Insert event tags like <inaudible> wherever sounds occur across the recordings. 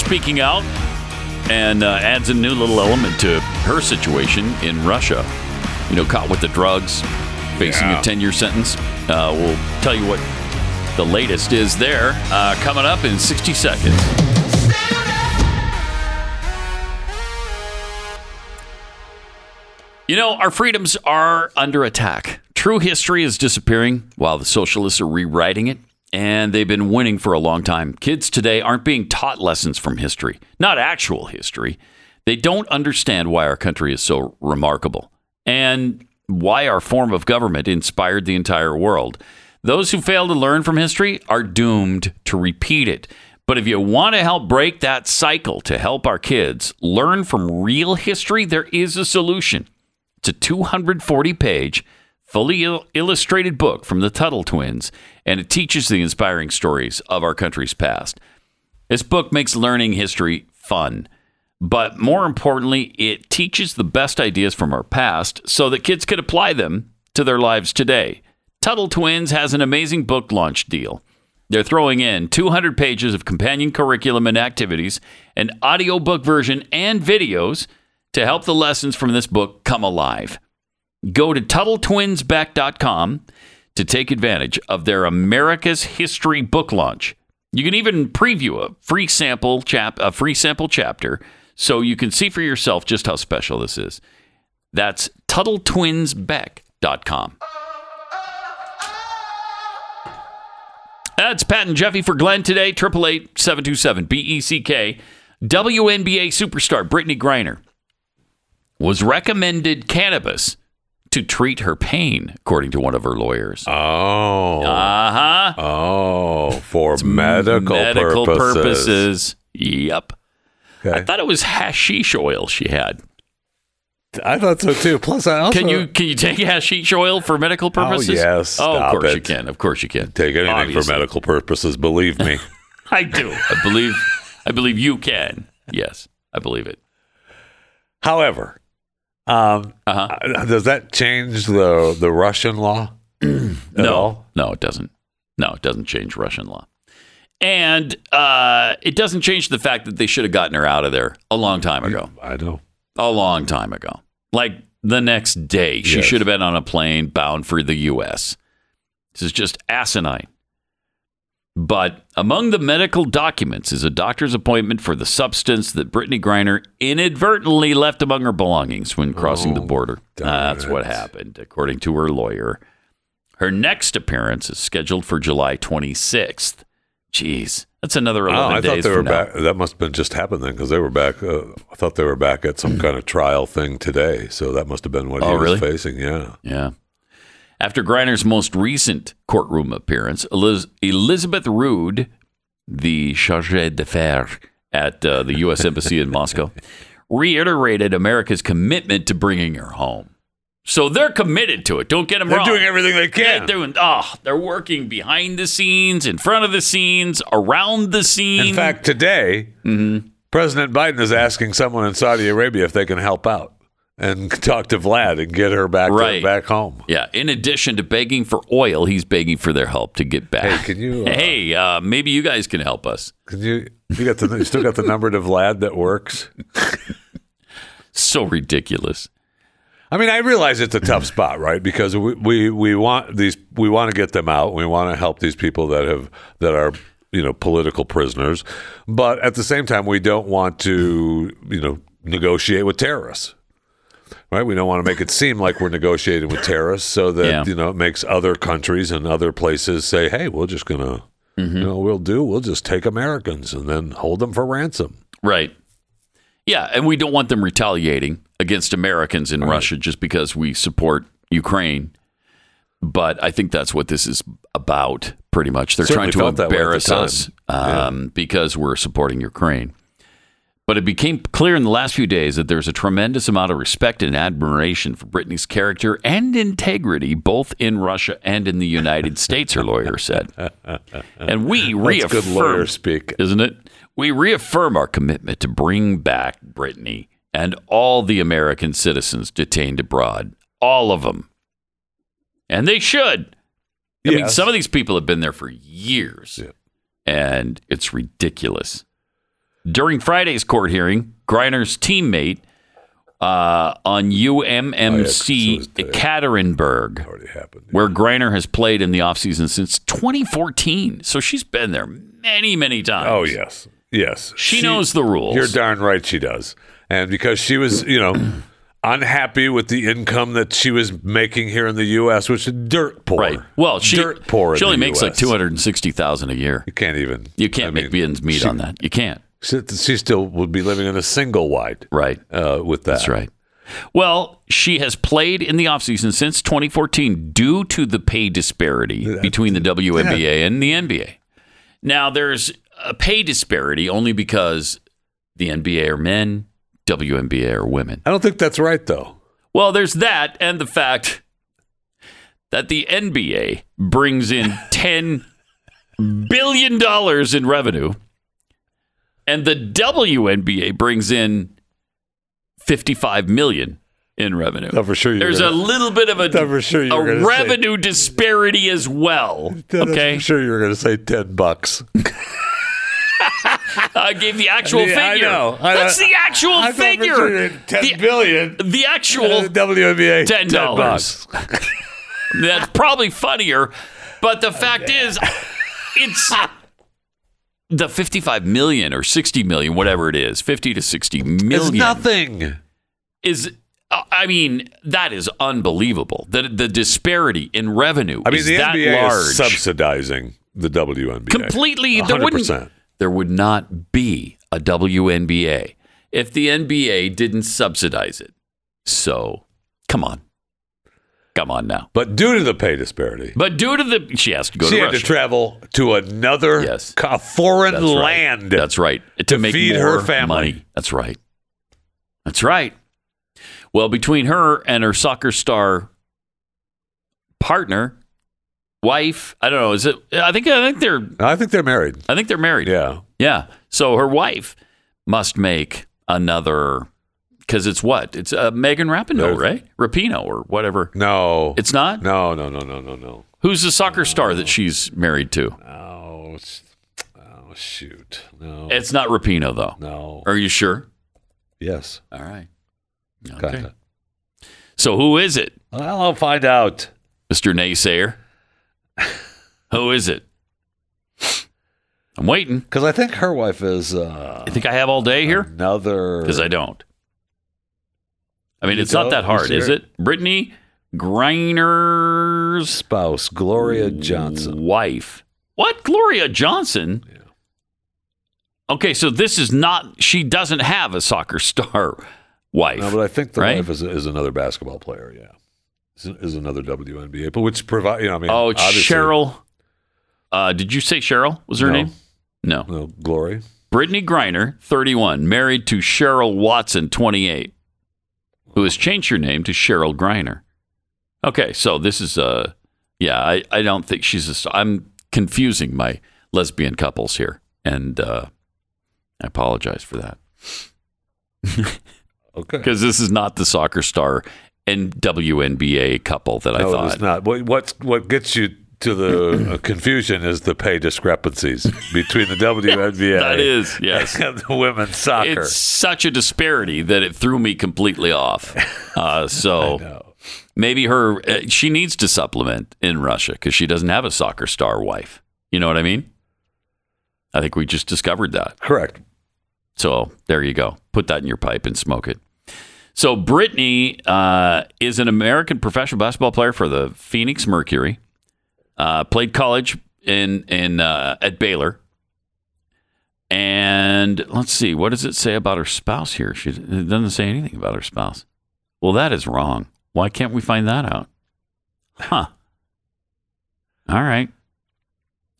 speaking out and uh, adds a new little element to her situation in Russia. You know, caught with the drugs, facing Yeah. a 10 year sentence. Uh, we'll tell you what the latest is there uh, coming up in 60 seconds. You know, our freedoms are under attack. True history is disappearing while the socialists are rewriting it, and they've been winning for a long time. Kids today aren't being taught lessons from history, not actual history. They don't understand why our country is so remarkable and why our form of government inspired the entire world. Those who fail to learn from history are doomed to repeat it. But if you want to help break that cycle to help our kids learn from real history, there is a solution. It's a 240 page, fully il- illustrated book from the Tuttle twins, and it teaches the inspiring stories of our country's past. This book makes learning history fun, but more importantly, it teaches the best ideas from our past so that kids can apply them to their lives today. Tuttle Twins has an amazing book launch deal. They're throwing in 200 pages of companion curriculum and activities, an audiobook version, and videos to help the lessons from this book come alive. Go to TuttleTwinsBeck.com to take advantage of their America's History book launch. You can even preview a free sample chap a free sample chapter so you can see for yourself just how special this is. That's TuttleTwinsBeck.com. That's Pat and Jeffy for Glenn today. Triple eight seven two seven B E C K. WNBA superstar Brittney Griner was recommended cannabis to treat her pain, according to one of her lawyers. Oh. Uh huh. Oh, for medical, medical purposes. purposes. Yep. Okay. I thought it was hashish oil she had. I thought so too. Plus, I also Can you can you take hashish oil for medical purposes? yes, Oh, of course it. you can. Of course you can. take anything Obviously. for medical purposes. Believe me. <laughs> I do. I believe. I believe you can. Yes, I believe it. However, um, Uh huh. uh, does that change the the Russian law <clears throat> No, all? no, it doesn't. No, it doesn't change Russian law, and uh, it doesn't change the fact that they should have gotten her out of there a long time ago. I know. A long time ago, like the next day, she Yes. should have been on a plane bound for the U.S. This is just asinine. But among the medical documents is a doctor's appointment for the substance that Brittney Griner inadvertently left among her belongings when crossing the border. That's what happened, according to her lawyer. Her next appearance is scheduled for July 26th. Jeez, that's another 11 Oh, 11 I thought days they were back. That must have been just happened then, because they were back. Uh, I thought they were back at some <clears throat> kind of trial thing today. So that must have been what Oh, he was really? facing. Yeah. Yeah. After Griner's most recent courtroom appearance, Eliz- Elizabeth Rood, the chargé d'affaires at uh, the U.S. Embassy in Moscow, <laughs> reiterated America's commitment to bringing her home. So they're committed to it. Don't get them wrong. They're doing everything they They're can. doing. Oh, they're working behind the scenes, in front of the scenes, around the scene. In fact, today, Mm-hmm. President Biden is asking someone in Saudi Arabia if they can help out and <laughs> talk to Vlad and get her back Right. back home. Yeah. In addition to begging for oil, he's begging for their help to get back. Hey, can you? Uh, Hey, uh, maybe you guys can help us. Can you? You got the? You still got the number to Vlad that works? So ridiculous. I mean, I realize it's a tough spot, right? Because we, we, we want these, we want to get them out. We want to help these people that have that are you know political prisoners, but at the same time, we don't want to you know negotiate with terrorists. Right, we don't want to make it seem like we're negotiating with terrorists, so that Yeah. you know it makes other countries and other places say, "Hey, we're just gonna, you know, we'll do, we'll just take Americans and then hold them for ransom." Right. Yeah, and we don't want them retaliating against Americans in Russia just because we support Ukraine. But I think that's what this is about, pretty much. They're Certainly trying to that way at the embarrass us um, because we're supporting Ukraine. But it became clear in the last few days that there's a tremendous amount of respect and admiration for Brittney's character and integrity, both in Russia and in the United <laughs> States, her lawyer said. And we That's reaffirm, good lawyer speak. isn't it? We reaffirm our commitment to bring back Brittney and all the American citizens detained abroad. All of them. And they should. I mean, some of these people have been there for years, Yeah. and it's ridiculous. During Friday's court hearing, Griner's teammate uh, on UMMC is the- Ekaterinburg, where Griner has played in the offseason since 2014. So she's been there many, many times. Oh yes, yes. She knows the rules. You're darn right she does. And because she was, you know, <clears throat> unhappy with the income that she was making here in the U.S., which is dirt poor. Right. Well, she, dirt poor. she only makes like US. 260000 a year. You can't even. You can't I make mean, ends meet she- on that. You can't. She, she still would be living in a single wide. Right. Uh, with that. That's right. Well, she has played in the offseason since 2014 due to the pay disparity between the WNBA and the NBA. Now, there's a pay disparity only because the NBA are men, WNBA are women. I don't think that's right though. Well, there's that and the fact that the NBA brings in <laughs> 10 billion dollars in revenue and the WNBA brings in 55 million in revenue. No, for sure. There's gonna, a little bit of a, No, sure a gonna say- revenue disparity as well. I'm Okay. sure you were going to say ten bucks. <laughs> I gave the actual Yeah, I figure. know. I- That's the actual I figure. sure ten The- billion. the actual Uh, WNBA ten dollars. <laughs> That's probably funnier, but the fact is, it's the fifty-five million or sixty million, whatever it is, fifty to sixty million. It's nothing. Is I mean, that is unbelievable. The the disparity in revenue I mean, is the that NBA large. is subsidizing the WNBA Completely, there wouldn't there would not be a WNBA if the NBA didn't subsidize it. So, come on, come on now. But due to the pay disparity, But due to the, she has to go she to had Russia. to travel to another Yes. a foreign That's right. land. That's right. To, To make feed more her family. money. That's right. That's right. Well, between her and her soccer star partner, wife, I don't know. Is it? I think I think they're I think they're married. I think they're married. Yeah. Yeah. So her wife must make another because it's what? It's uh, Megan Rapinoe, right? Rapino or whatever. No. It's not. no, no, no, no, no, no. Who's the soccer star that she's married to? Oh, oh shoot. No. It's not Rapino though. no. Are you sure? Yes. All right. Okay. Kinda. So who is it, Well, I'll find out. Mr. Naysayer? <laughs> who is it? I'm waiting. Because I think her wife is uh, You think I have all day here? another. Because I don't. I mean, it's not that hard, is it? Brittney Griner's spouse, Gloria Johnson. wife. What? Gloria Johnson? Okay, so this is not, she doesn't have a soccer <laughs> star wife. No, but I think the right? wife is, is another basketball player. Yeah, is, is another WNBA, but which provide you know I mean oh, Cheryl. Uh, did you say Cheryl was her No. name? No. No, Glory. Brittany Griner, 31, married to Cheryl Watson, 28, who has changed her name to Cheryl Griner. Okay, so this is uh yeah, I, I don't think she's a I'm confusing my lesbian couples here, and uh, I apologize for that <laughs> Okay. because this is not the soccer star and WNBA couple that I No, thought. it's not. What what gets you to the uh, <clears throat> confusion is the pay discrepancies between the WNBA <laughs> That is, yes. and the women's soccer. It's such a disparity that it threw me completely off. <laughs> Uh, so maybe her uh, she needs to supplement in Russia because she doesn't have a soccer star wife. You know what I mean? I think we just discovered that. Correct. So there you go. Put that in your pipe and smoke it. So Brittney uh, is an American professional basketball player for the Phoenix Mercury. Uh, played college in in uh, at Baylor. And let's see, what does it say about her spouse here? She it doesn't say anything about her spouse. Well, that is wrong. Why can't we find that out? Huh. All right.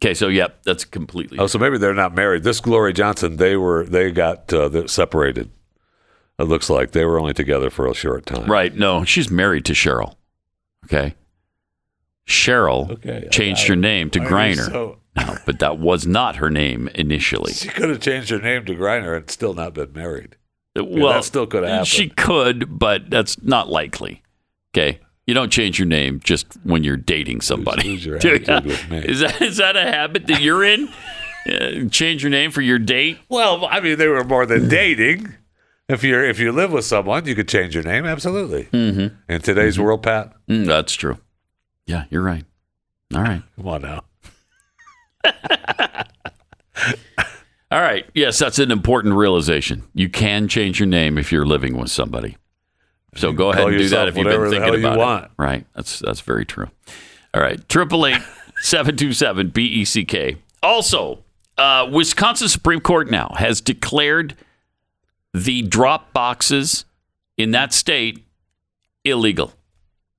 Okay, so yep, that's completely. Oh, so maybe they're not married. This Glory Johnson, they were they got uh, separated. It looks like they were only together for a short time. Right. No, she's married to Cheryl. Okay. Cheryl Okay, changed I- her name to Griner. so- <laughs> No, but that was not her name initially. She could have changed her name to Griner and still not been married. well, that still could happen. She could, but that's not likely. Okay. You don't change your name just when you're dating somebody. Who's your <laughs> Do attitude with me? Is that is that a habit that you're in? <laughs> Uh, change your name for your date? Well, I mean, they were more than dating. If you're if you live with someone, you could change your name. Absolutely. Mm-hmm. In today's world, Pat, Mm, that's true. Yeah, you're right. All right. come on now. All right. Yes, that's an important realization. You can change your name if you're living with somebody. So go ahead and do that if you've been thinking hell you about want. it. Right. That's that's very true. All right. Triple eight <laughs> seven two seven B E C K. Also, uh, Wisconsin Supreme Court now has declared the drop boxes in that state illegal.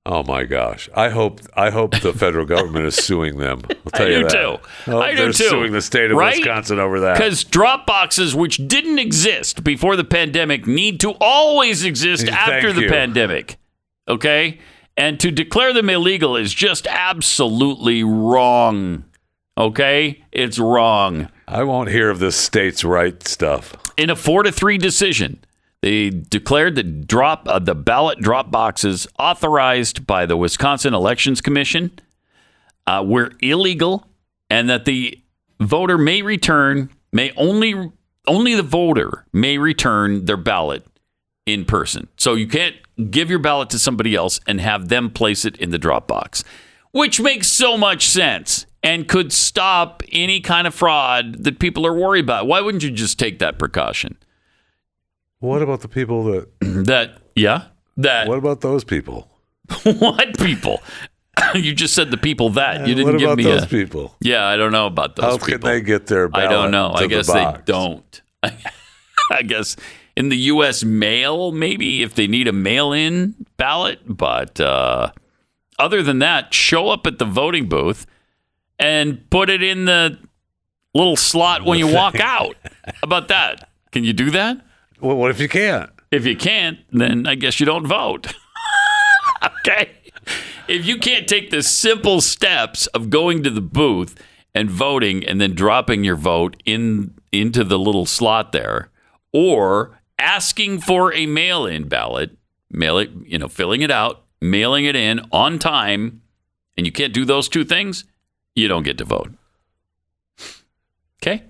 Oh my gosh! I hope I hope the federal government is suing them. I'll <laughs> tell I you do that. too. Oh, I do they're too. suing the state of Right? Wisconsin over that. Because drop boxes, which didn't exist before the pandemic, need to always exist Thank after the you. pandemic. Okay? And to declare them illegal is just absolutely wrong. Okay? It's wrong. I won't hear of this states' right stuff. In a four to three decision, they declared the drop uh, the ballot drop boxes authorized by the Wisconsin Elections Commission uh, were illegal, and that the voter may return may only only the voter may return their ballot in person. So you can't give your ballot to somebody else and have them place it in the drop box, which makes so much sense and could stop any kind of fraud that people are worried about. Why wouldn't you just take that precaution? What about the people that? <clears throat> That yeah, that What about those people? <laughs> what people? <coughs> you just said the people that you didn't give me those a people? yeah. I don't know about those How people. can they get their? I don't know. I the guess they don't. <laughs> I guess in the U.S. mail, maybe if they need a mail-in ballot, but uh, other than that, show up at the voting booth and put it in the little slot when you <laughs> walk out. How about that? Can you do that? Well, what if you can't? If you can't, then I guess you don't vote. <laughs> okay. If you can't take the simple steps of going to the booth and voting and then dropping your vote in into the little slot there or asking for a mail-in ballot, mail it, you know, filling it out, mailing it in on time, and you can't do those two things, you don't get to vote. Okay?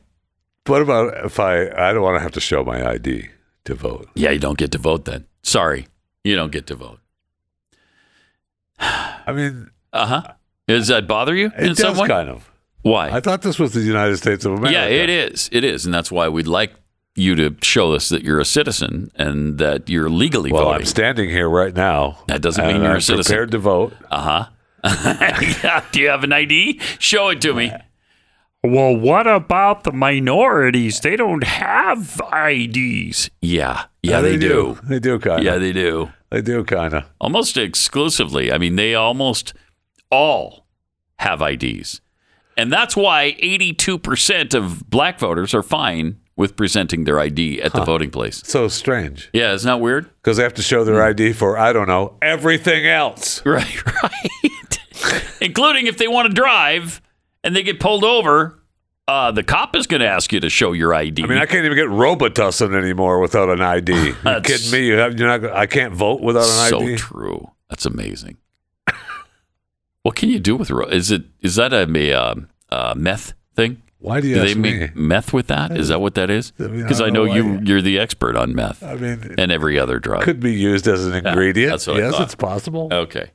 What about if I? I don't want to have to show my ID to vote. Yeah, you don't get to vote then. Sorry. You don't get to vote. <sighs> I mean, Uh huh. Does that bother you it in does some way? kind of. Why? I thought this was the United States of America. yeah, it is. It is, and that's why we'd like you to show us that you're a citizen and that you're legally Well, I'm standing here right now. That doesn't mean you're a I'm citizen. Prepared to vote. uh huh. <laughs> yeah. Do you have an ID? Show it to me. Well, what about the minorities? They don't have IDs. Yeah. Yeah, they, do. They do kind of. Yeah, they do. they do kind of. Almost exclusively. I mean, they almost all have IDs. And that's why 82% of black voters are fine with presenting their ID at the voting place. So strange Yeah, isn't that weird? because they have to show their hmm. ID for I don't know everything else. <laughs> Right, right. <laughs> Including if they want to drive and they get pulled over, uh, the cop is going to ask you to show your ID. I mean, I can't even get Robitussin anymore without an ID. You <laughs> kidding me? You have, you're not. I can't vote without an so ID. So true. That's amazing. <laughs> what can you do with is it is that a, a um, uh, meth thing? Why do you Do they ask me? make meth with that? Is that what that is? I mean, I Because I, know know you you're the expert on meth I mean, and every other drug. could be used as an <laughs> ingredient. that's what yes, it's possible. Okay.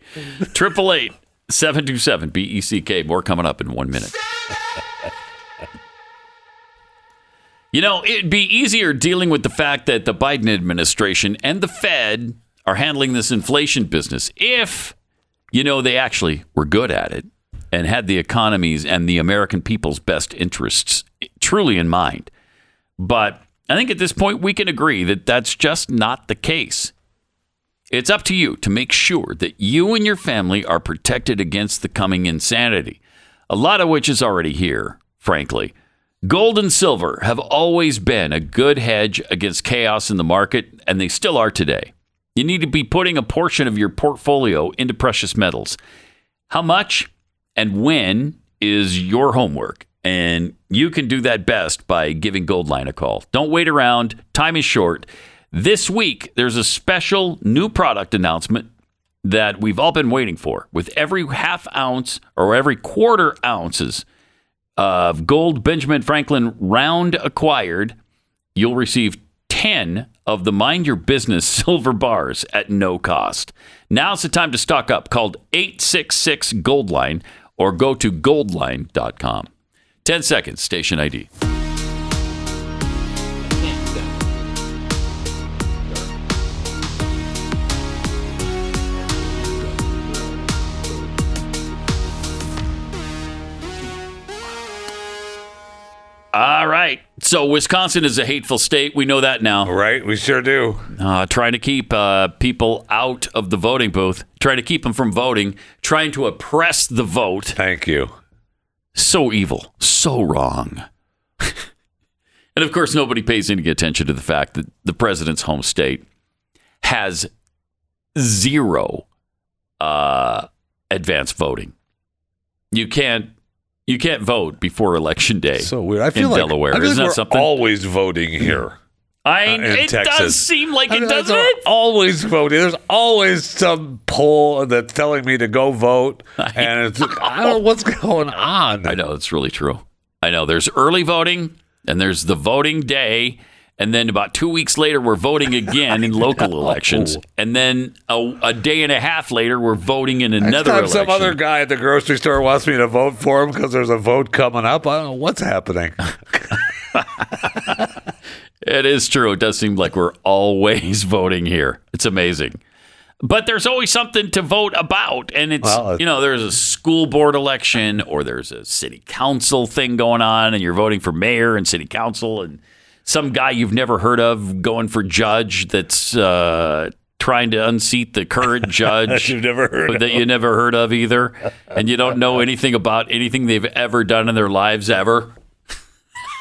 Triple eight seven two seven B E C K. More coming up in one minute. You know, it'd be easier dealing with the fact that the Biden administration and the Fed are handling this inflation business if, you know, they actually were good at it and had the economy's and the American people's best interests truly in mind. But I think at this point we can agree that that's just not the case. It's up to you to make sure that you and your family are protected against the coming insanity a lot of which is already here, frankly. Gold and silver have always been a good hedge against chaos in the market, and they still are today. You need to be putting a portion of your portfolio into precious metals. How much and when is your homework, and you can do that best by giving Goldline a call. Don't wait around, time is short. This week, there's a special new product announcement that we've all been waiting for. With every half ounce or every quarter ounces of gold Benjamin Franklin round acquired, you'll receive 10 of the Mind Your Business <laughs> silver bars at no cost. Now's the time to stock up. Called 866 Goldline or go to goldline.com. 10 seconds, station ID. So Wisconsin is a hateful state. We know that now. Right? We sure do. Uh, trying to keep uh, people out of the voting booth, trying to keep them from voting, trying to oppress the vote. Thank you. So evil, so wrong. <laughs> and of course, nobody pays any attention to the fact that the president's home state has zero uh, advance voting. You can't you can't vote before election day. So weird. I feel in like Delaware. I feel Isn't like that we're something? always voting here. I uh, in it does seem like I it mean, doesn't it? Always voting. There's always some poll that's telling me to go vote, <laughs> and it's I don't know what's going on. I know it's really true. I know there's early voting and there's the voting day, and then about two weeks later we're voting again in local <laughs> oh. elections, and then a, a day and a half later we're voting in Next another time election. some other guy at the grocery store wants me to vote for him because there's a vote coming up. I don't know what's happening. <laughs> It is true. It does seem like we're always <laughs> voting here. It's amazing. But there's always something to vote about. And it's, Well, you know, there's a school board election or there's a city council thing going on and you're voting for mayor and city council and some guy you've never heard of going for judge that's uh, trying to unseat the current <laughs> judge that You've never heard that you never heard of either. And you don't know anything about anything they've ever done in their lives ever.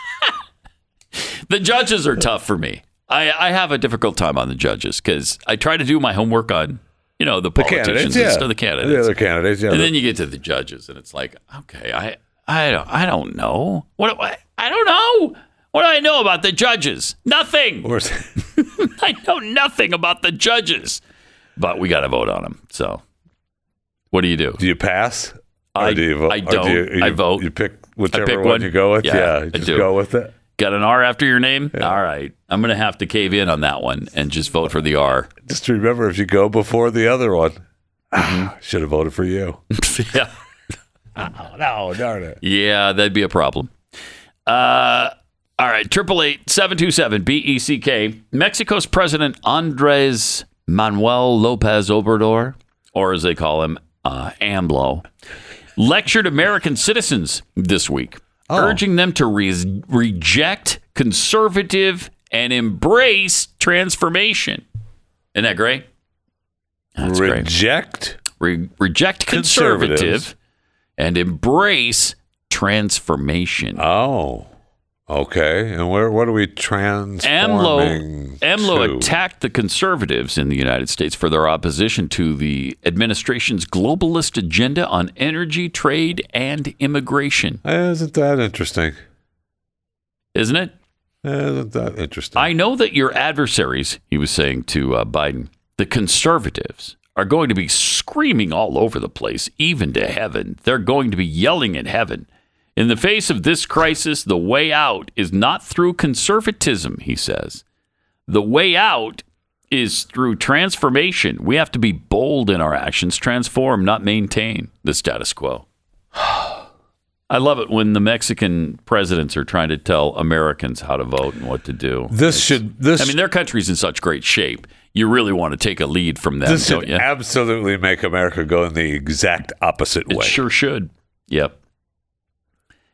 <laughs> the judges are tough for me. I, I have a difficult time on the judges because I try to do my homework on, you know, the politicians candidates, and yeah. the candidates. The other candidates, yeah. and then you get to the judges, and it's like, okay, I, I don't, I don't know. What, what I don't know. What do I know about the judges? Nothing. <laughs> I know nothing about the judges. But we got to vote on them. So, what do you do? do you pass? Or I- do you vote? I Or do don't. you- you- I vote. You pick whichever pick one, one. you go with. Yeah, Yeah, just do. go with it. Got an R after your name? All right. I'm going to have to cave in on that one and just vote for the R. Just remember, if you go before the other one, Mm-hmm. should have voted for you. <laughs> yeah. oh, no, darn it. Yeah, that'd be a problem. Uh, all right, triple eight seven two seven B E C K. Mexico's President Andres Manuel Lopez Obrador, or as they call him, uh, AMLO, lectured American citizens this week, urging them to re- reject conservative and embrace transformation. Isn't that great? That's great Reject. re- reject conservative and embrace transformation. Oh, okay. And where? What are we AMLO, transforming? AMLO to? attacked the conservatives in the United States for their opposition to the administration's globalist agenda on energy, trade, and immigration. Isn't that interesting? Isn't it? Isn't that interesting? I know that your adversaries, he was saying to uh, Biden, the conservatives, are going to be screaming all over the place, even to heaven. They're going to be yelling at heaven. In the face of this crisis, the way out is not through conservatism, he says. The way out is through transformation. We have to be bold in our actions, transform, not maintain the status quo. <sighs> I love it when the Mexican presidents are trying to tell Americans how to vote and what to do. this should. This. I mean, their country's in such great shape. You really want to take a lead from them, this don't should you? absolutely make America go in the exact opposite It way. sure should. Yep.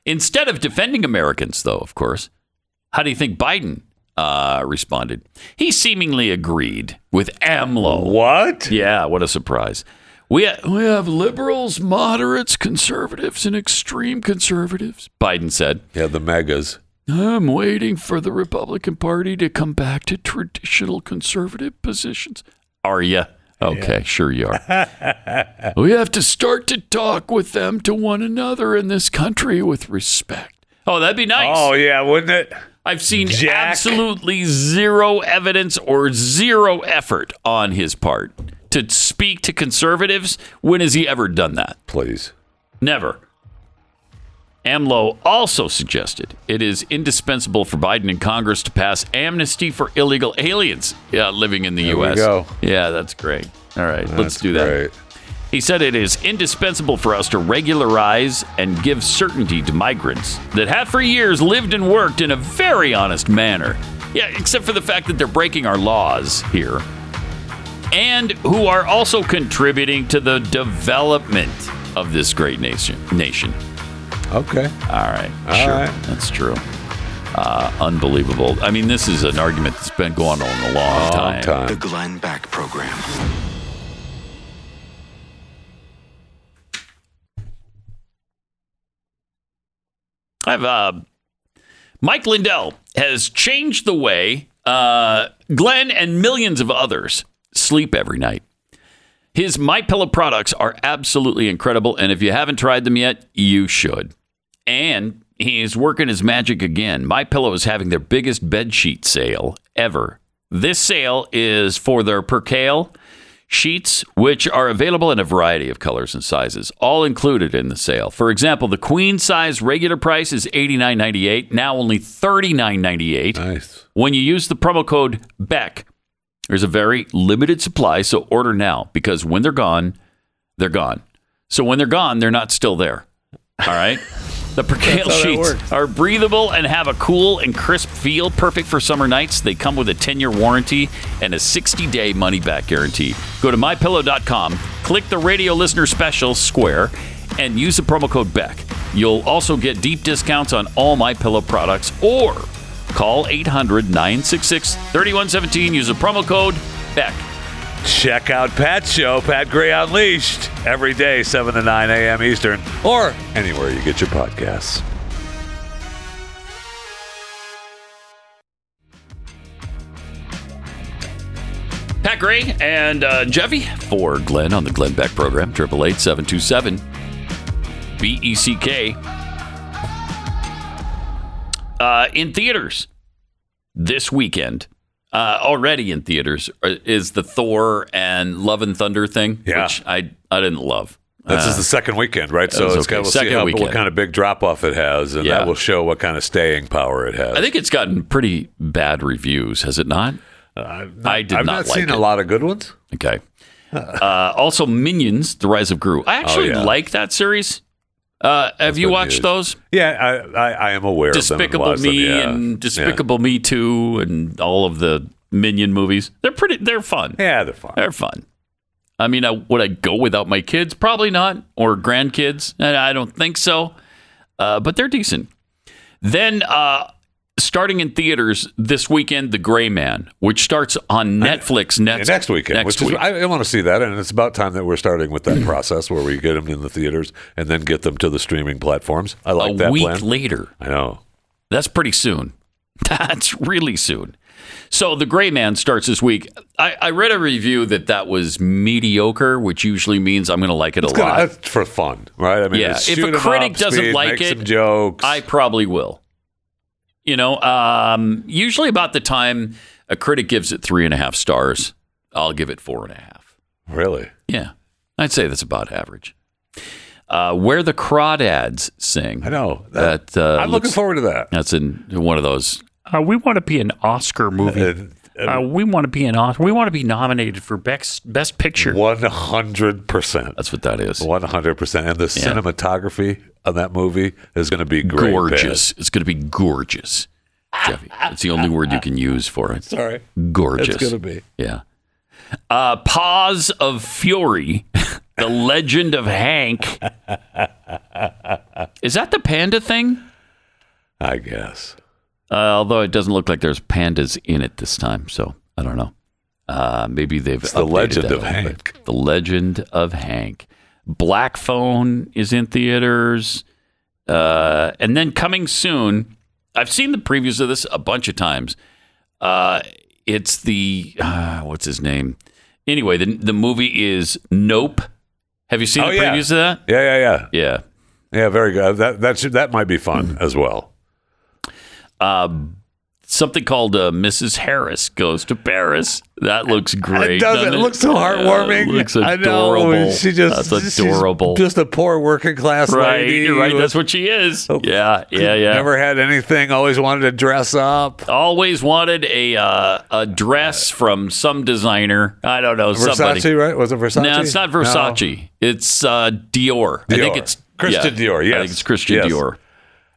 Instead of defending Americans, though, of course, how do you think Biden uh, responded? He seemingly agreed with AMLO. What? Yeah, what a surprise. We, ha- we have liberals, moderates, conservatives, and extreme conservatives, Biden said. Yeah, the megas. I'm waiting for the Republican Party to come back to traditional conservative positions. Are you? Okay, sure you are. <laughs> we have to start to talk with them to one another in this country with respect. Oh, that'd be nice. Oh yeah, wouldn't it? I've seen Jack. absolutely zero evidence or zero effort on his part to speak to conservatives. When has he ever done that? Please. Never. AMLO also suggested it is indispensable for Biden and Congress to pass amnesty for illegal aliens yeah, living in the There U.S. Yeah, that's great. All right, let's do that. great. He said it is indispensable for us to regularize and give certainty to migrants that have for years lived and worked in a very honest manner. Yeah, except for the fact that they're breaking our laws here. And who are also contributing to the development of this great nation. Nation. Okay. All right, All sure, right. that's true. Uh, unbelievable. I mean, this is an argument that's been going on a long Long time. time. The Glenn Beck Program. I've uh, Mike Lindell has changed the way uh, Glenn and millions of others sleep every night. His My Pillow products are absolutely incredible, and if you haven't tried them yet, you should. And he's working his magic again. My Pillow is having their biggest bed sheet sale ever. This sale is for their percale sheets, which are available in a variety of colors and sizes, all included in the sale. For example, the queen size regular price is $89.98, now only $39.98 Nice. when you use the promo code BECK. There's a very limited supply, so order now because when they're gone, they're gone. So when they're gone, they're not still there. All right? <laughs> The percale sheets are breathable and have a cool and crisp feel, perfect for summer nights. They come with a 10 year warranty and a 60 day money back guarantee. Go to mypillow.com, click the radio listener special square, and use the promo code BECK. You'll also get deep discounts on all My Pillow products or call 800 966 3117. Use the promo code BECK. Check out Pat's show, Pat Gray Unleashed, every day, 7 to 9 a.m. Eastern, or anywhere you get your podcasts. Pat Gray and uh, Jeffy for Glenn on the Glenn Beck program, 888 727 BECK. Uh, in theaters this weekend, uh, already in theaters, uh, is the Thor and Love and Thunder thing, Yeah. which I, I didn't love. This is the second weekend, right? So it's okay. got, we'll see how, weekend. what kind of big drop off it has, and Yeah. that will show what kind of staying power it has. I think it's gotten pretty bad reviews, has it not? I did I've not not, like seen it. a lot of good ones. Okay. <laughs> Uh, also, Minions: The Rise of Gru. I actually Oh, yeah. like that series. Uh, have you watched those? Yeah, I, I, I am aware Despicable of them. and Me yeah. and Despicable Me Two and all of the Minion movies. They're pretty. They're fun. Yeah, yeah they're fun. They're fun. I mean, I, would I go without my kids? Probably not. Or grandkids? I I don't think so. Uh, but they're decent. Then, uh, starting in theaters this weekend, The Gray Man, which starts on Netflix Yeah, next, next weekend, Next which week. is I, I want to see that, and it's about time that we're starting with that hmm. process where we get them in the theaters and then get them to the streaming platforms. I like a that week plan. later. I know. That's pretty soon. <laughs> That's really soon. So the Gray Man starts this week. I, I read a review that that was mediocre, which usually means I'm going to like it a gonna- lot. that's for fun, right? I mean, Yeah, if a critic up, doesn't speed, like it, jokes. I probably will. You know, um, usually about the time a critic gives it three and a half stars, I'll give it four and a half. really. Yeah, I'd say that's about average. Uh, where the crawdads sing. I know. That uh, I'm looking forward to that. That's in one of those. Uh, we want to be an Oscar movie. And- and Uh, we want to be an Oscar. We want to be nominated for best best picture. One hundred percent. That's what that is. One hundred percent. And the cinematography of that movie is going to be great. gorgeous. It's going to be gorgeous. Jeffy, it's the only word you can use for it. Sorry, Gorgeous. it's going to be. Yeah. Uh, Paws of Fury, <laughs> The Legend of Hank. Is that the panda thing? I guess. Uh, although it doesn't look like there's pandas in it this time, so I don't know. Uh, maybe they've the Legend of a little bit. Hank. The Legend of Hank. Black Phone is in theaters, uh, and then coming soon. I've seen the previews of this a bunch of times. Uh, it's the uh, what's his name? Anyway, the the movie is Nope. Have you seen Oh, the yeah. previews of that? Yeah, yeah, yeah. Yeah. Yeah, very good. That that should, that might be fun as well. Um, something called uh, Mrs. Harris goes to Paris. That looks great. it does. doesn't It looks so heartwarming. It looks I know. adorable. She just That's adorable. just a poor working class right, lady. right. That's what she is. Yeah, yeah, yeah. Never had anything. Always wanted to dress up. Always wanted a uh, a dress from some designer. I don't know somebody. Versace, right? Was it Versace? No, it's not No. Versace. It's uh, Dior. I think Dior. it's Christian yeah, Dior, I yes. think it's Christian Yes. Dior.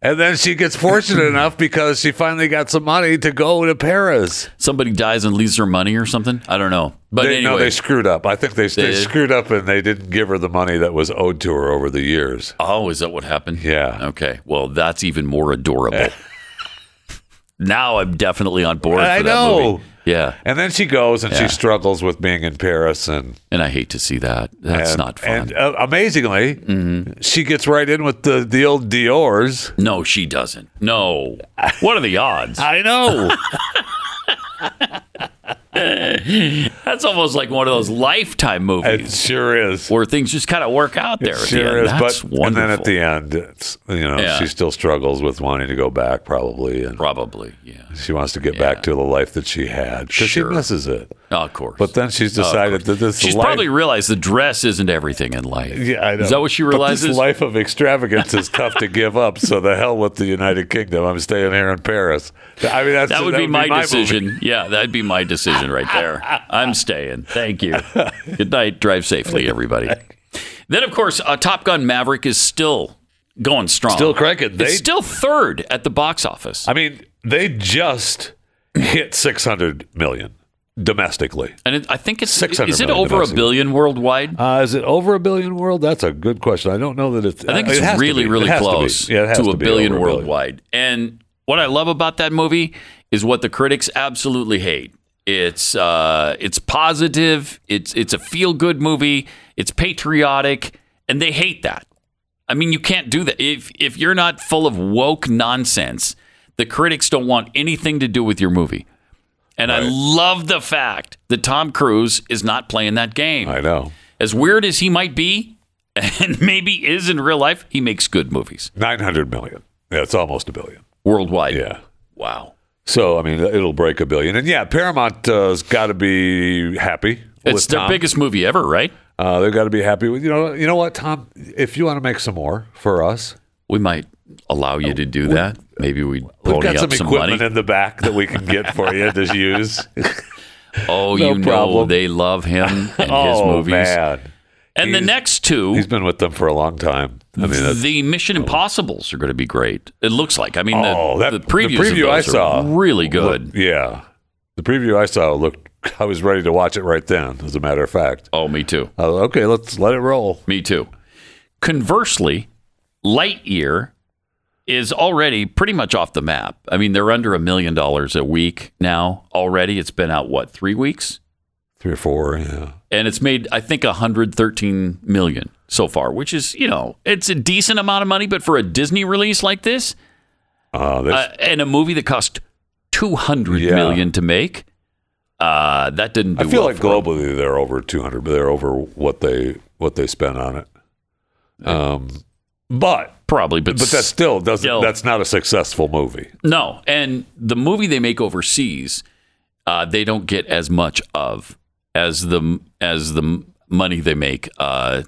And then she gets fortunate <laughs> enough because she finally got some money to go to Paris. Somebody dies and leaves her money or something. I don't know. But they, anyway, No, they screwed up. I think they, they, did? screwed up and they didn't give her the money that was owed to her over the years. Oh, is that what happened? Yeah. Okay. Well, that's even more adorable. <laughs> now I'm definitely on board. For I that know. movie. Yeah, And then she goes and Yeah. she struggles with being in Paris and and I hate to see that. That's and, not fun. Mm-hmm. And uh, amazingly, she gets right in with the the old Dior's. no, she doesn't. No. What are the odds? <laughs> I know. <laughs> That's almost like one of those lifetime it movies sure is. where things just kind of work out there. It at the sure end. is. That's but wonderful. and then at the end, it's you know Yeah. she still struggles with wanting to go back probably, and Probably, yeah. She wants to get back to the life that she had because Sure. she misses it. Oh, of course. But then she's decided that this She's life, probably realized the dress isn't everything in life. Yeah, I know. Is that what she But realizes? this life of extravagance is <laughs> tough to give up. So the hell with the United Kingdom. I'm staying here in Paris. I mean, that's, that would be my, movie. decision. Yeah, that'd be my decision right there. I'm staying. Thank you. <laughs> Good night. Drive safely, everybody. Then, of course, uh, Top Gun Maverick is still going strong. Still cranking. They- it's still third at the box office. I mean, they just hit 600 million domestically. and it, I think it's 600 is it over a billion worldwide? Uh, is it over a billion world? That's a good question. I don't know that it's. I think uh, it's it really, really It has to close Yeah, to to a billion over a billion. worldwide. And what I love about that movie is what the critics absolutely hate. It's uh, it's positive. It's it's a feel good movie. It's patriotic, and they hate that. I mean, you can't do that if if you're not full of woke nonsense. The critics don't want anything to do with your movie. And I love the fact that Tom Cruise is not playing that game. I know. As weird as he might be, <laughs> and maybe is in real life, he makes good movies 900 million. Yeah, it's almost a billion. worldwide. Yeah. Wow. So, I mean, it'll break a billion. And yeah, Paramount uh, has got to be happy. It's their Tom. biggest movie ever, right? Uh, they've got to be happy with you know. You know what, Tom? If you want to make some more for us, We might allow you to do that. Maybe we pony got up some some equipment money. in the back that we can get for you to use. <laughs> oh, no you know they love him and his <laughs> oh movies. man, And the next two, he's been with them for a long time. I mean, the Mission Impossibles are going to be great. It looks like. I mean, the, oh, that the previews the preview I saw really good. looked- yeah, the preview I saw looked. <laughs> I was ready to watch it right then. As a matter of fact, oh, me too. Was, okay, let's let it roll. Me too. Conversely, Lightyear is already pretty much off the map. I mean, they're under a million dollars a week now already. It's been out what three weeks, Three or four, yeah. and it's made I think 113 million so far, which is you know it's a decent amount of money, but for a Disney release like this Uh, uh, and a movie that cost 200 million Yeah. to make, uh, that didn't. Do I feel well like globally they're over 200, but they're over what they what they spent on it. Um, but probably, but but that still doesn't. Still. That's not a successful movie. No, and the movie they make overseas, uh, they don't get as much of as the as the money they make. Uh,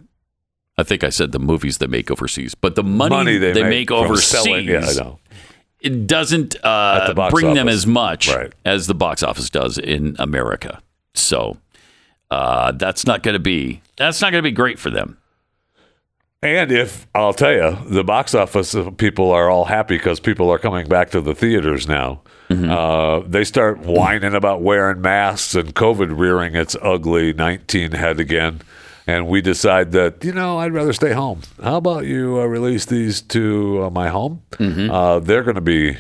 I think I said the movies they make overseas, but the money, they, make, from overseas, selling- yeah, I know. it doesn't uh, the bring them as much Right. as the box office does in America. So uh, that's not going to be that's not going to be great for them. And if I'll tell you, the box office people are all happy because people are coming back to the theaters now. Mm-hmm. Uh, they start whining about wearing masks and COVID rearing its ugly 19 head again. And we decide that, you know, I'd rather stay home. How about you uh, release these to uh, my home? Mm-hmm. Uh, they're going to be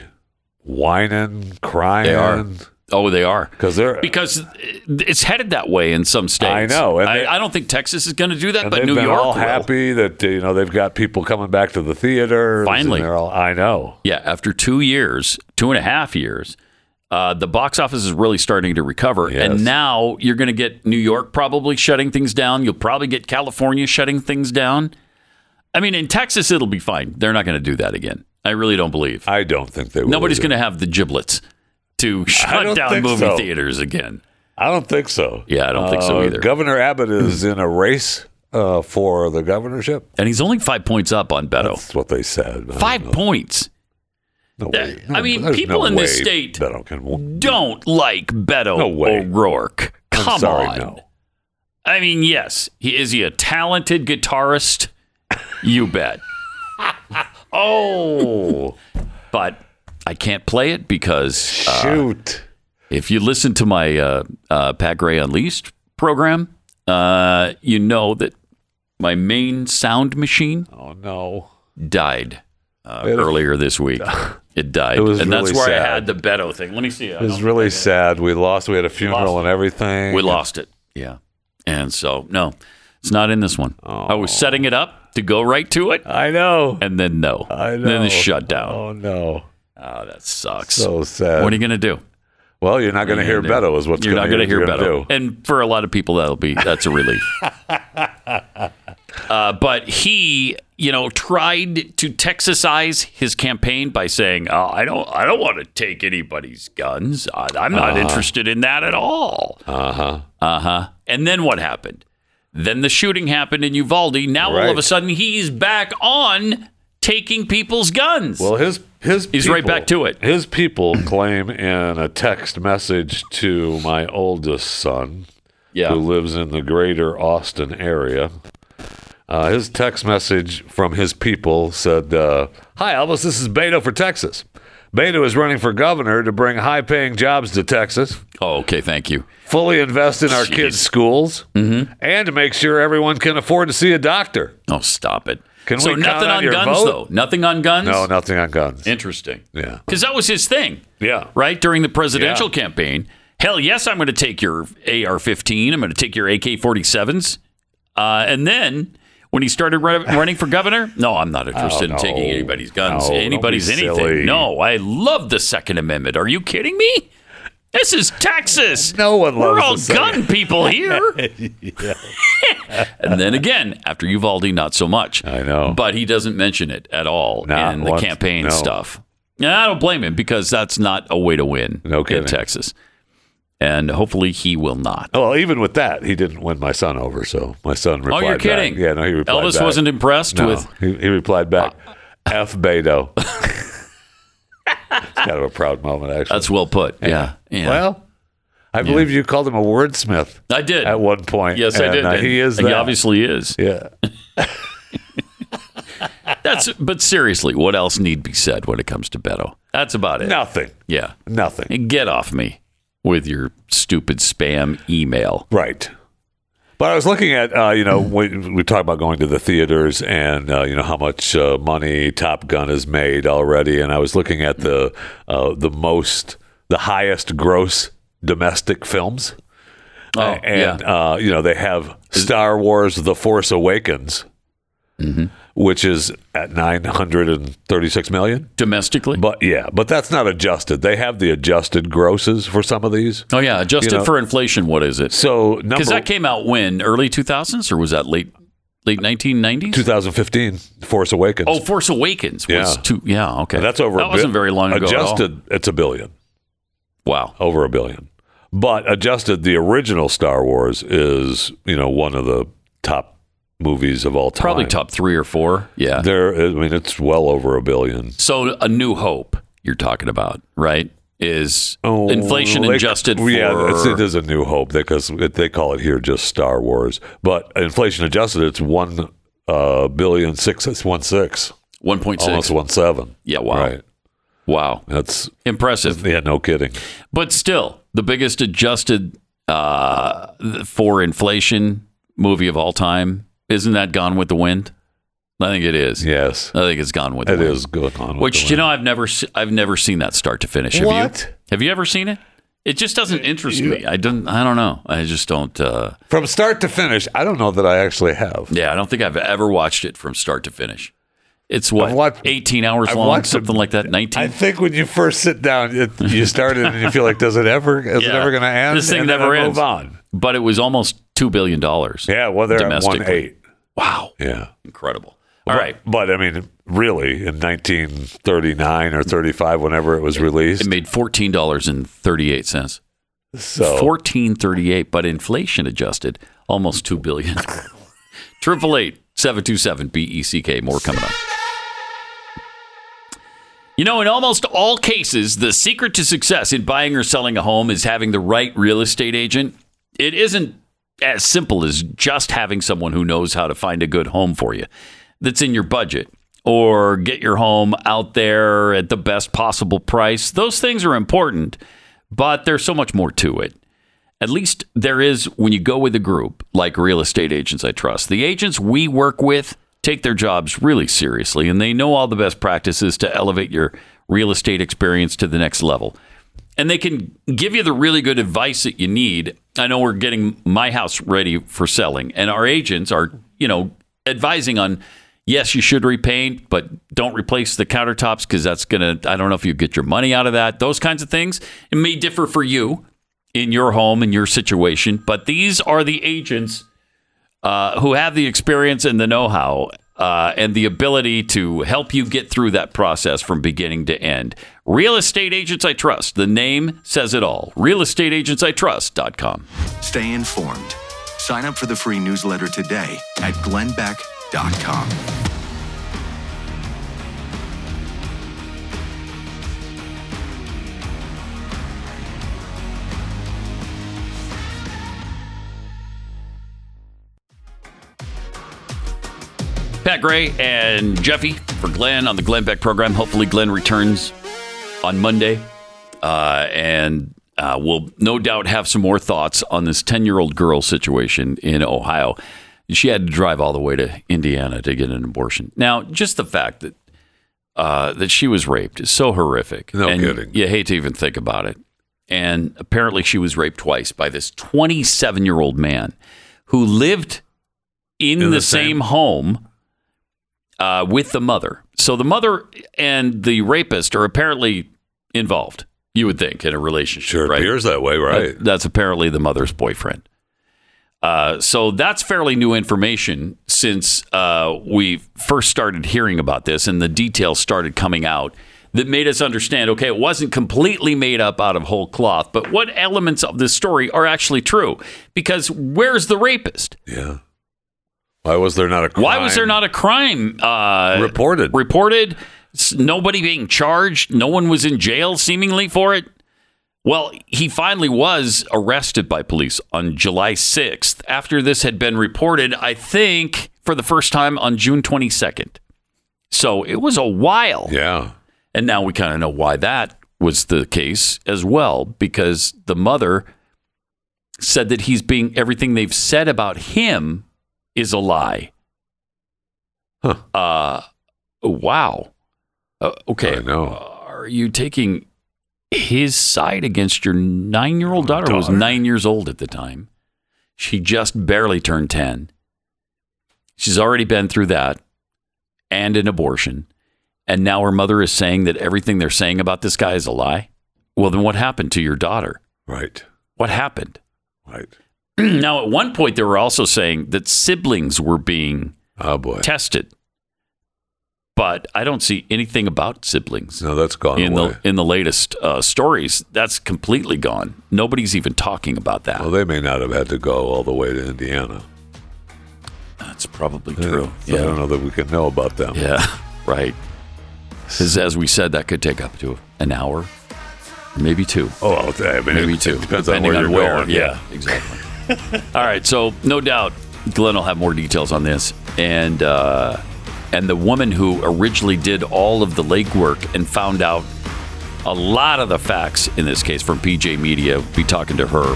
whining, crying. Oh, they are. because they're Because it's headed that way in some states. I know, and I, they- I don't think Texas is going to do that, but New York all will. happy that you know they've got people coming back to the theater. Finally. all. I know. Yeah, after two years, two and a half years, uh, the box office is really starting to recover. Yes. And now you're going to get New York probably shutting things down. You'll probably get California shutting things down. I mean, in Texas, it'll be fine. They're not going to do that again. I really don't believe. I don't think they. will Nobody's going to have the giblets to shut down movie so. theaters again. I don't think so. Yeah, I don't think so Uh, either. Governor Abbott is <clears throat> in a race uh, for the governorship. And he's only five points up on Beto. That's what they said. Five know. points. No way. I mean, people no in this state Beto can. Don't like Beto No way. O'Rourke. I'm Come sorry, on. no. I mean, yes, he is he a talented guitarist? You bet. Oh, <laughs> But I can't play it because shoot! if you listen to my uh, uh, Pat Gray Unleashed program, uh, you know that my main sound machine oh no! died uh, earlier this week. <laughs> It died, It was and that's really where I had the Beto thing. Let me see. It was really sad. We lost. We had a funeral and everything. We lost it. Yeah. And so, no, it's not in this one. I was setting it up to go right to it, I know. and then no. I know. Then it shut down. Oh no! Oh, that sucks. So sad. what are you going to do? well, you're not going to hear uh, Beto. Is what's You're not going to hear Beto. And for a lot of people, that'll be that's a relief. <laughs> uh, but he, you know, tried to Texasize his campaign by saying, oh, "I don't, I don't want to take anybody's guns. I, I'm not Uh-huh. interested in that at all." Uh huh. Uh huh. And then what happened? Then the shooting happened in Uvalde. Now all of a sudden he's back on taking people's guns. Well, his his He's right back to it. His people claim in a text message to my oldest son, yeah. who lives in the greater Austin area. Uh, his text message from his people said, uh, Hi, Elvis, this is Beto for Texas. Beto is running for governor to bring high paying jobs to Texas, Oh, okay. Thank you. fully invest in our Jeez. kids' schools, Mm-hmm. and to make sure everyone can afford to see a doctor. Oh, stop it. Can so we nothing on on guns vote? though. Nothing on guns. No, nothing on guns. Interesting. Yeah. Because that was his thing. Yeah. Right during the presidential Yeah. campaign. Hell yes, I'm going to take your AR-15. I'm going to take your AK-47s. Uh, and then when he started run- <laughs> running for governor, no, I'm not interested Oh, in taking no. anybody's guns, No, anybody's anything. silly. No, I love the Second Amendment. Are you kidding me? This is Texas. No one We're loves all the Second- gun people <laughs> here. and then again, after Uvalde, not so much. I know. But he doesn't mention it at all Not in the once, campaign no. stuff. And I don't blame him because that's not a way to win No in kidding. Texas. And hopefully he will not. Well, even with that, he didn't win my son over. So my son replied oh, you're back. kidding. Yeah, no, he replied Elvis back. wasn't impressed No, with. he, he replied back, uh, "F Beto." <laughs> it's kind of a proud moment, actually. That's well put. Yeah. yeah. well, I believe you called him a wordsmith I did. at one point. yes, I did. uh, And he is. He obviously is. Yeah. <laughs> That's. But seriously, what else need be said when it comes to Beto? That's about it. Nothing. Yeah. Nothing. Get off me with your stupid spam email. Right. But I was looking at, uh, you know, we, we talk about going to the theaters and, uh, you know, how much uh, money Top Gun has made already. And I was looking at the uh, the most, the highest gross domestic films. Oh, and, yeah. uh, you know, they have Star Wars The Force Awakens, Mm-hmm. Which is at 936 million. Domestically. But yeah, but that's not adjusted. They have the adjusted grosses for some of these. oh yeah, adjusted you know, for inflation. What is it? So Because that came out when early 2000s or was that late late 1990s? 2015, Force Awakens. Oh, Force Awakens was Yeah. two. Yeah, okay. And that's over. That wasn't bi- very long ago. Adjusted, it's a billion, Wow. over a billion. But adjusted, the original Star Wars is you know one of the top movies of all time. Probably top three or four. Yeah. There, I mean, it's well over a billion. So a New Hope you're talking about, right? Is Oh, inflation like- adjusted for? Yeah, it's, it is a New Hope because they call it here just Star Wars. But inflation adjusted, it's one uh, billion six. It's one six, 1.6. almost one seven. Yeah. Wow. Right. Wow. That's Impressive. yeah, no kidding. But still, the biggest adjusted uh, for inflation movie of all time. Isn't that Gone with the Wind? I think it is. Yes, I think it's Gone with it the Wind. is going on. with Which the you know, I've never, se- I've never seen that start to finish. Have What? you? Have you ever seen it? It just doesn't interest me. I don't. I don't know. I just don't. Uh, From start to finish, I don't know that I actually have. yeah, I don't think I've ever watched it from start to finish. It's what I've watched- 18 hours I've long, watched it- something like that. 19. I think when you first sit down, it, you start it and you feel like, does it ever? Is it Yeah. ever going to end? This thing And then never I ends. Move on. but it was almost two billion dollars. Yeah, well, they're at one Domestically. eight. Wow, Yeah. incredible. All But- right, But I mean, really, in 1939 or 35, whenever it was released, it made fourteen dollars and thirty eight cents. so Fourteen thirty eight, but inflation adjusted, almost two billion. <laughs> Triple eight seven two seven B E C K. More coming up. You know, in almost all cases, the secret to success in buying or selling a home is having the right real estate agent. It isn't as simple as just having someone who knows how to find a good home for you that's in your budget or get your home out there at the best possible price. Those things are important, but there's so much more to it. At least there is when you go with a group like Real Estate Agents I Trust. The agents we work with take their jobs really seriously and they know all the best practices to elevate your real estate experience to the next level. And they can give you the really good advice that you need. I know we're getting my house ready for selling and our agents are, you know, advising on yes, you should repaint, but don't replace the countertops because that's going to, I don't know if you get your money out of that. Those kinds of things. It may differ for you in your home and your situation, but these are the agents uh, who have the experience and the know-how uh, and the ability to help you get through that process from beginning to end. Real Estate Agents I Trust. The name says it all. RealestateAgentsITrust.com. Stay informed. Sign up for the free newsletter today at glennbeck.com. Pat Gray and Jeffy for Glenn on the Glenn Beck program. Hopefully, Glenn returns on Monday, uh, and uh, we'll no doubt have some more thoughts on this ten-year-old girl situation in Ohio. She had to drive all the way to Indiana to get an abortion. Now, just the fact that uh, that she was raped is so horrific. No and kidding. You hate to even think about it. And apparently, she was raped twice by this 27 year old man who lived in, In the, the same, same- home uh, with the mother. So the mother and the rapist are apparently involved, you would think, in a relationship. sure right? appears that way, right? That- that's apparently the mother's boyfriend. Uh, so that's fairly new information since uh, we first started hearing about this and the details started coming out that made us understand okay, it wasn't completely made up out of whole cloth, but what elements of this story are actually true? Because where's the rapist? yeah. Why was there not a crime? Why was there not a crime uh, Reported. Reported. Nobody being charged. No one was in jail, seemingly for it. Well, he finally was arrested by police on July 6th after this had been reported, I think, for the first time on June 22nd. So it was a while. Yeah. And now we kind of know why that was the case as well, because the mother said that he's being, everything they've said about him is a lie. Huh. Uh, wow. Uh, okay. I know. Are you taking his side against your nine year old daughter, who was nine years old at the time? She just barely turned 10. She's already been through that and an abortion. And now her mother is saying that everything they're saying about this guy is a lie. Well, then what happened to your daughter? Right. What happened? Right. <clears throat> now, at one point, they were also saying that siblings were being Oh boy. tested. But I don't see anything about siblings No, that's gone in away. the in the latest uh, stories. That's completely gone. Nobody's even talking about that. well, they may not have had to go all the way to Indiana. That's probably true. So I don't know that we can know about them. Yeah, <laughs> right. Because as we said, that could take up to an hour, maybe two, Oh, I mean, maybe two, depends on where on you're where. going. Yeah, exactly. <laughs> All right, so no doubt Glenn will have more details on this, and uh, and the woman who originally did all of the legwork and found out a lot of the facts in this case from PJ Media. We'll be talking to her,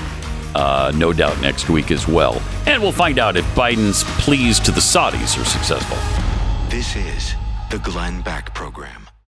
uh, no doubt next week as well, and we'll find out if Biden's pleas to the Saudis are successful. This is the Glenn Beck Program.